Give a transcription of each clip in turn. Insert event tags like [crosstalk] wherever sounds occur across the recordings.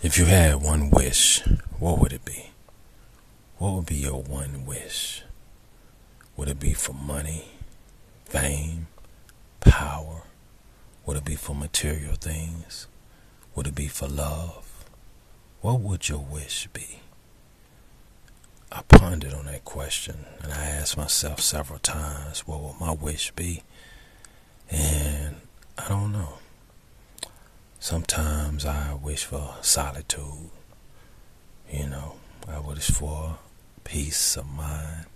If you had one wish, what would it be? What would be your one wish? Would it be for money, fame, power? Would it be for material things? Would it be for love? What would your wish be? I pondered on that question and I asked myself several times, what would my wish be? And I don't know. Sometimes I wish for solitude. You know, I wish for peace of mind.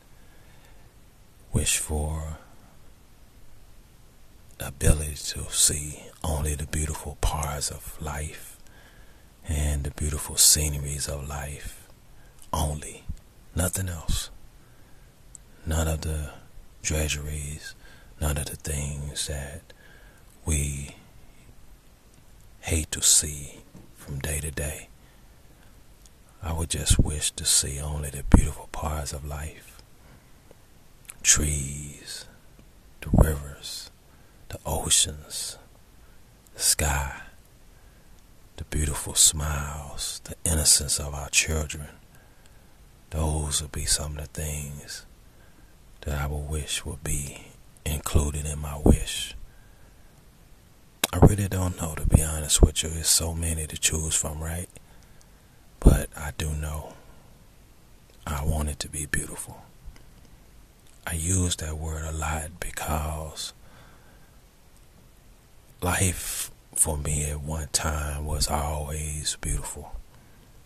Wish for ability to see only the beautiful parts of life and the beautiful sceneries of life only, nothing else. None of the treasuries, none of the things that we hate to see from day to day. I would just wish to see only the beautiful parts of life trees, the rivers, the oceans, the sky, the beautiful smiles, the innocence of our children. Those would be some of the things that I would wish would be included in my wish. I really don't know, to be honest with you. There's so many to choose from, right? But I do know I want it to be beautiful. I use that word a lot because life for me at one time was always beautiful.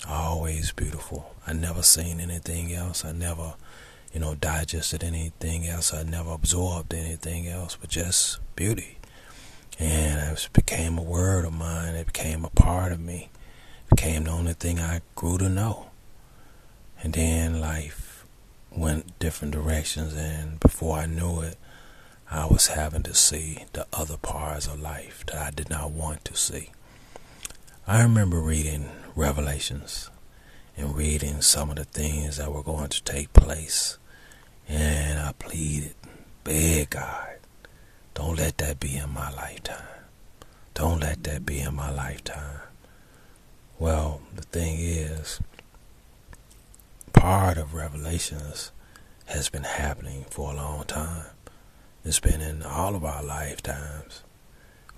Always beautiful. I never seen anything else. I never, you know, digested anything else. I never absorbed anything else but just beauty. And it became a word of mine. It became a part of me. It became the only thing I grew to know. And then life went different directions. And before I knew it, I was having to see the other parts of life that I did not want to see. I remember reading Revelations and reading some of the things that were going to take place. And I pleaded, beg God, don't let that be in my lifetime. Don't let that be in my lifetime. Well, the thing is, part of Revelations has been happening for a long time. It's been in all of our lifetimes.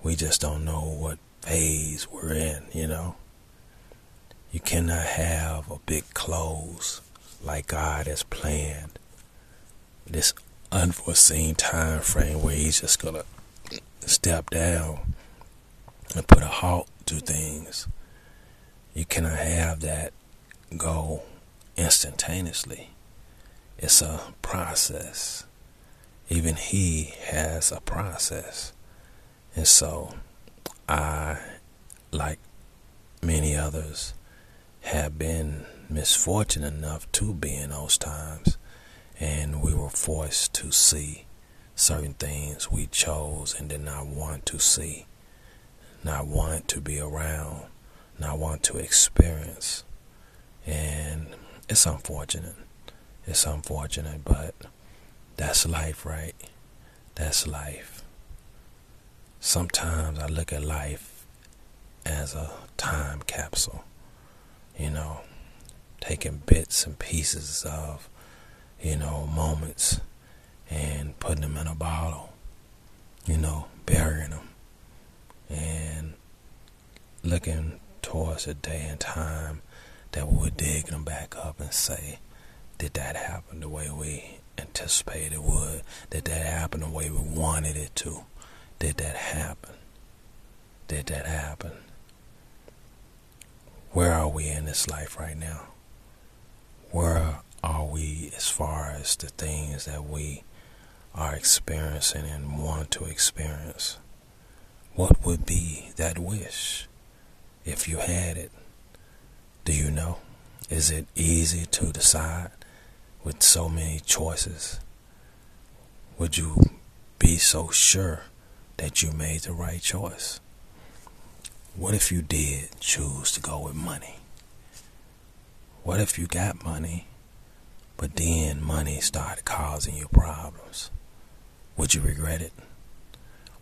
We just don't know what phase we're in, you know. You cannot have a big close like God has planned. This unforeseen time frame where he's just gonna step down and put a halt to things. You cannot have that go instantaneously. It's a process. Even he has a process. And so I, like many others, have been misfortunate enough to be in those times and we were forced to see certain things we chose and did not want to see, not want to be around, not want to experience. And it's unfortunate. It's unfortunate, but that's life, right? That's life. Sometimes I look at life as a time capsule, you know, taking bits and pieces of you know, moments and putting them in a bottle, you know, burying them and looking towards a day and time that we would dig them back up and say, did that happen the way we anticipated it would? Did that happen the way we wanted it to? Did that happen? Did that happen? Where are we in this life right now? Where are we as far as the things that we are experiencing and want to experience? What would be that wish if you had it? Do you know? Is it easy to decide with so many choices? Would you be so sure that you made the right choice? What if you did choose to go with money? What if you got money but then money started causing you problems. Would you regret it?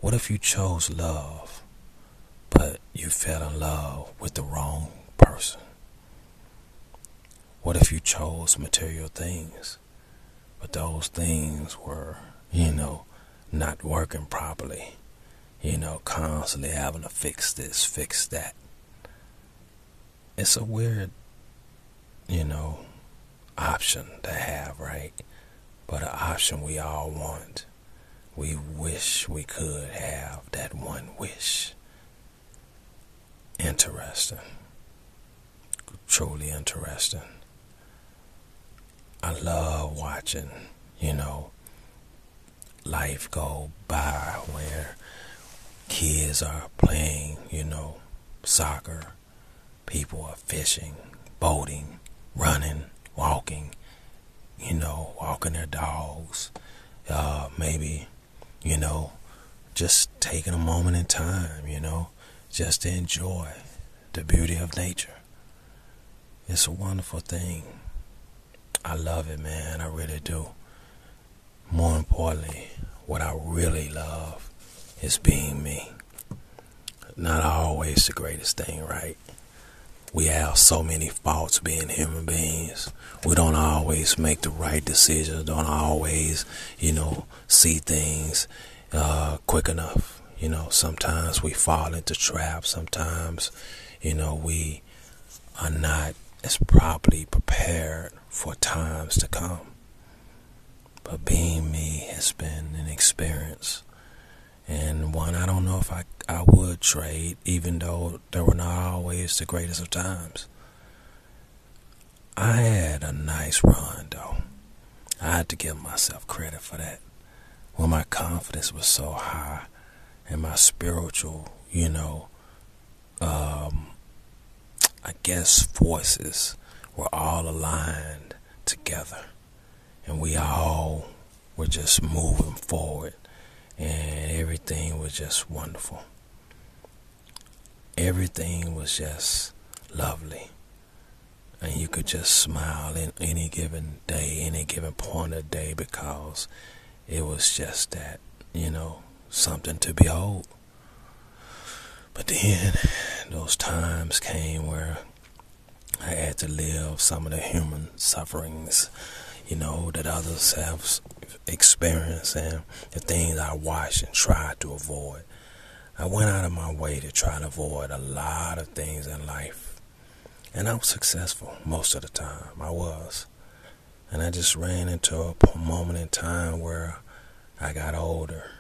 What if you chose love, but you fell in love with the wrong person? What if you chose material things, but those things were, you know, not working properly? You know, constantly having to fix this, fix that. It's a weird, you know, option to have, right? But an option we all want. We wish we could have that one wish. Interesting. Truly interesting. I love watching, you know, life go by where kids are playing, you know, soccer, people are fishing, boating, running, walking, you know, walking their dogs, uh, maybe, you know, just taking a moment in time, you know, just to enjoy the beauty of nature. It's a wonderful thing. I love it, man. I really do. More importantly, what I really love is being me. Not always the greatest thing, right? We have so many faults being human beings. We don't always make the right decisions, don't always, you know, see things uh, quick enough. You know, sometimes we fall into traps. Sometimes, you know, we are not as properly prepared for times to come. But being me has been an experience and one I don't know if I, I would trade, even though they were not always the greatest of times. I had a nice run, though. I had to give myself credit for that. When my confidence was so high and my spiritual, you know, um, I guess forces were all aligned together. And we all were just moving forward and everything was just wonderful. Everything was just lovely. And you could just smile in any given day, any given point of day, because it was just that, you know, something to behold. But then those times came where I had to live some of the human sufferings, you know, that others have experienced and the things I watched and tried to avoid. I went out of my way to try to avoid a lot of things in life. And I was successful most of the time. I was. And I just ran into a moment in time where I got older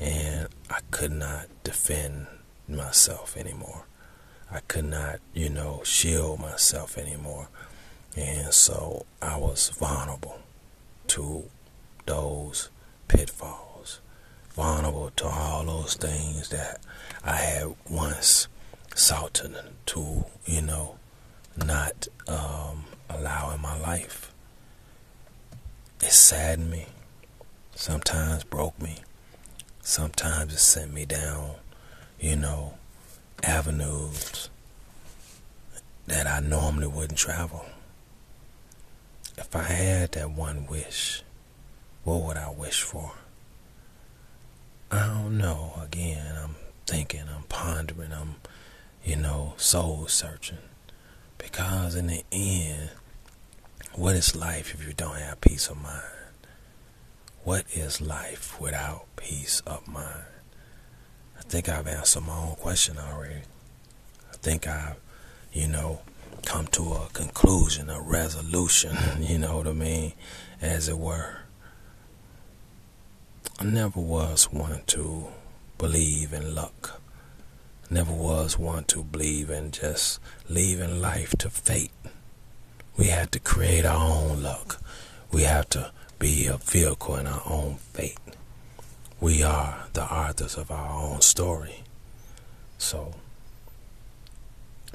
and I could not defend myself anymore. I could not, you know, shield myself anymore. And so I was vulnerable to those pitfalls, vulnerable to all those things that I had once sought to, to you know, not um, allow in my life. It saddened me, sometimes broke me, sometimes it sent me down, you know, avenues that I normally wouldn't travel. If I had that one wish, what would I wish for? I don't know. Again, I'm thinking, I'm pondering, I'm, you know, soul searching. Because in the end, what is life if you don't have peace of mind? What is life without peace of mind? I think I've answered my own question already. I think I've, you know, come to a conclusion, a resolution, [laughs] you know what I mean, as it were. I never was one to believe in luck. Never was one to believe in just leaving life to fate. We have to create our own luck. We have to be a vehicle in our own fate. We are the authors of our own story. So,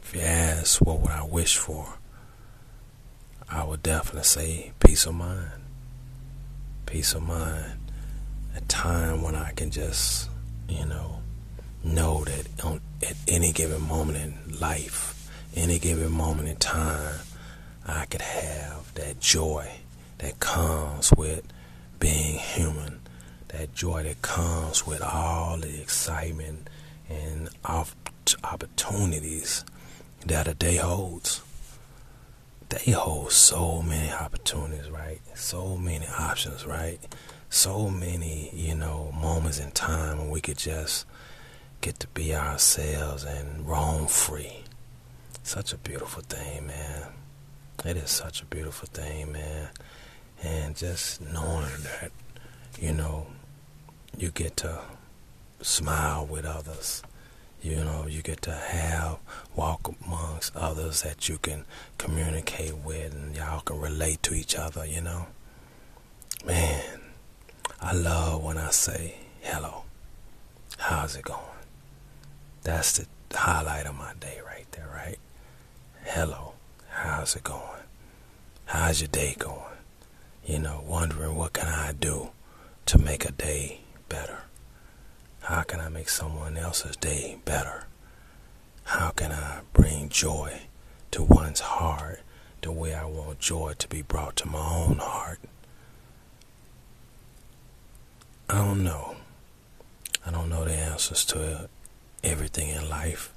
if you ask what would I wish for, I would definitely say peace of mind. Peace of mind. A time when I can just, you know, know that on, at any given moment in life, any given moment in time, I could have that joy that comes with being human, that joy that comes with all the excitement and opportunities that a day holds. they hold so many opportunities, right? So many options, right? So many, you know, moments in time when we could just get to be ourselves and roam free. Such a beautiful thing, man. It is such a beautiful thing, man. And just knowing that, you know, you get to smile with others. You know, you get to have walk amongst others that you can communicate with and y'all can relate to each other, you know. Man, I love when I say hello. How's it going? That's the highlight of my day right there, right? Hello. How's it going? How's your day going? You know, wondering what can I do to make a day better? How can I make someone else's day better? How can I bring joy to one's heart the way I want joy to be brought to my own heart? I don't know. I don't know the answers to everything in life.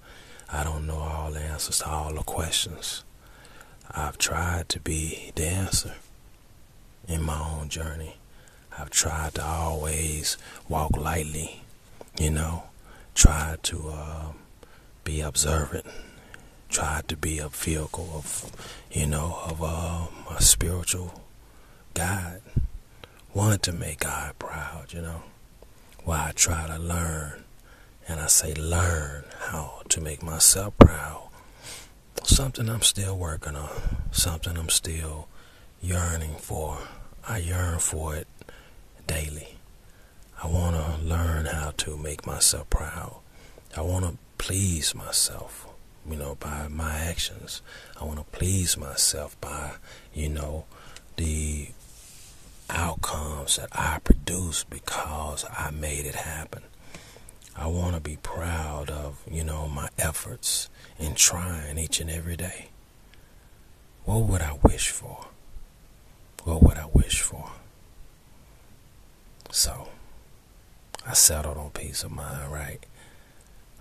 I don't know all the answers to all the questions. I've tried to be the answer in my own journey. I've tried to always walk lightly you know, try to uh, be observant, try to be a vehicle of, you know, of uh, a spiritual guide. Wanted to make God proud, you know. Why I try to learn, and I say learn how to make myself proud. Something I'm still working on, something I'm still yearning for. I yearn for it daily. I want to learn how to make myself proud. I want to please myself, you know, by my actions. I want to please myself by, you know, the outcomes that I produce because I made it happen. I want to be proud of, you know, my efforts in trying each and every day. What would I wish for? What would I wish for? So, I settled on peace of mind, right?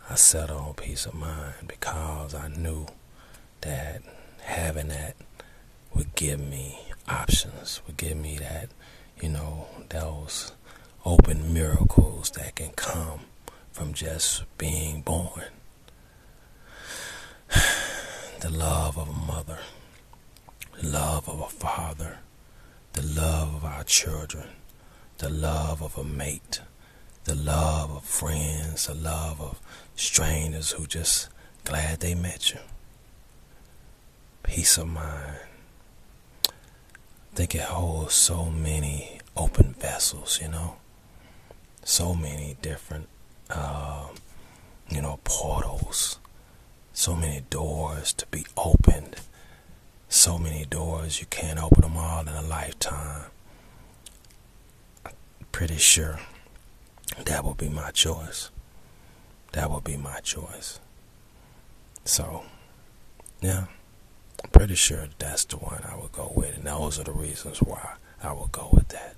I settled on peace of mind because I knew that having that would give me options, would give me that, you know, those open miracles that can come from just being born. [sighs] The love of a mother, the love of a father, the love of our children, the love of a mate, the love of friends, the love of strangers who just glad they met you. Peace of mind. I think it holds so many open vessels, you know, so many different, uh, you know, portals, so many doors to be opened, so many doors you can't open them all in a lifetime. I'm pretty sure that would be my choice. That would be my choice. So, yeah, I'm pretty sure that's the one I would go with, and those are the reasons why I would go with that.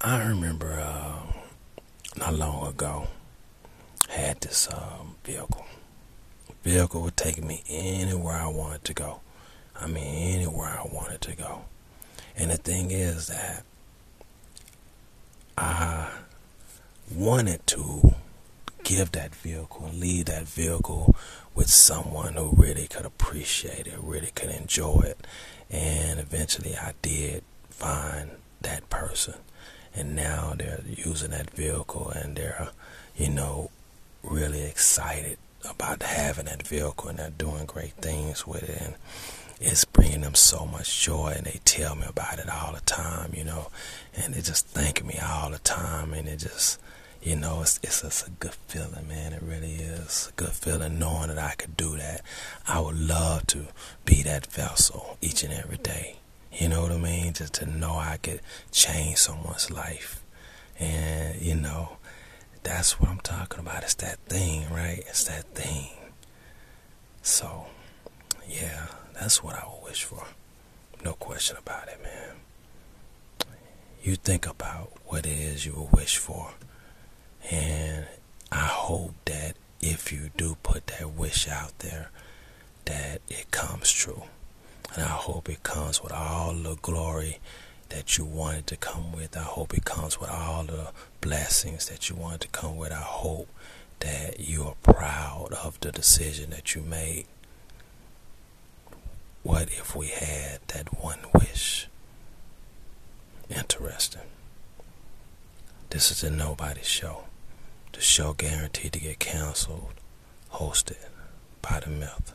I remember uh, not long ago, had this um, vehicle. Vehicle would take me anywhere I wanted to go. I mean, anywhere I wanted to go. And the thing is that I wanted to give that vehicle and leave that vehicle with someone who really could appreciate it, really could enjoy it. And eventually I did find that person. And now they're using that vehicle and they're, you know, really excited about having that vehicle and they're doing great things with it. And it's bringing them so much joy and they tell me about it all the time, you know, and they just thank me all the time and it just, you know, it's, it's just a good feeling, man. It really is a good feeling knowing that I could do that. I would love to be that vessel each and every day. You know what I mean? Just to know I could change someone's life. And, you know, that's what I'm talking about. It's that thing, right? It's that thing. So, yeah. That's what I would wish for. No question about it, man. You think about what it is you wish for. And I hope that if you do put that wish out there, that it comes true. And I hope it comes with all the glory that you wanted to come with. I hope it comes with all the blessings that you wanted to come with. I hope that you are proud of the decision that you made. What if we had that one wish? Interesting. This is a Nobody Show. The show guaranteed to get canceled, hosted by the myth.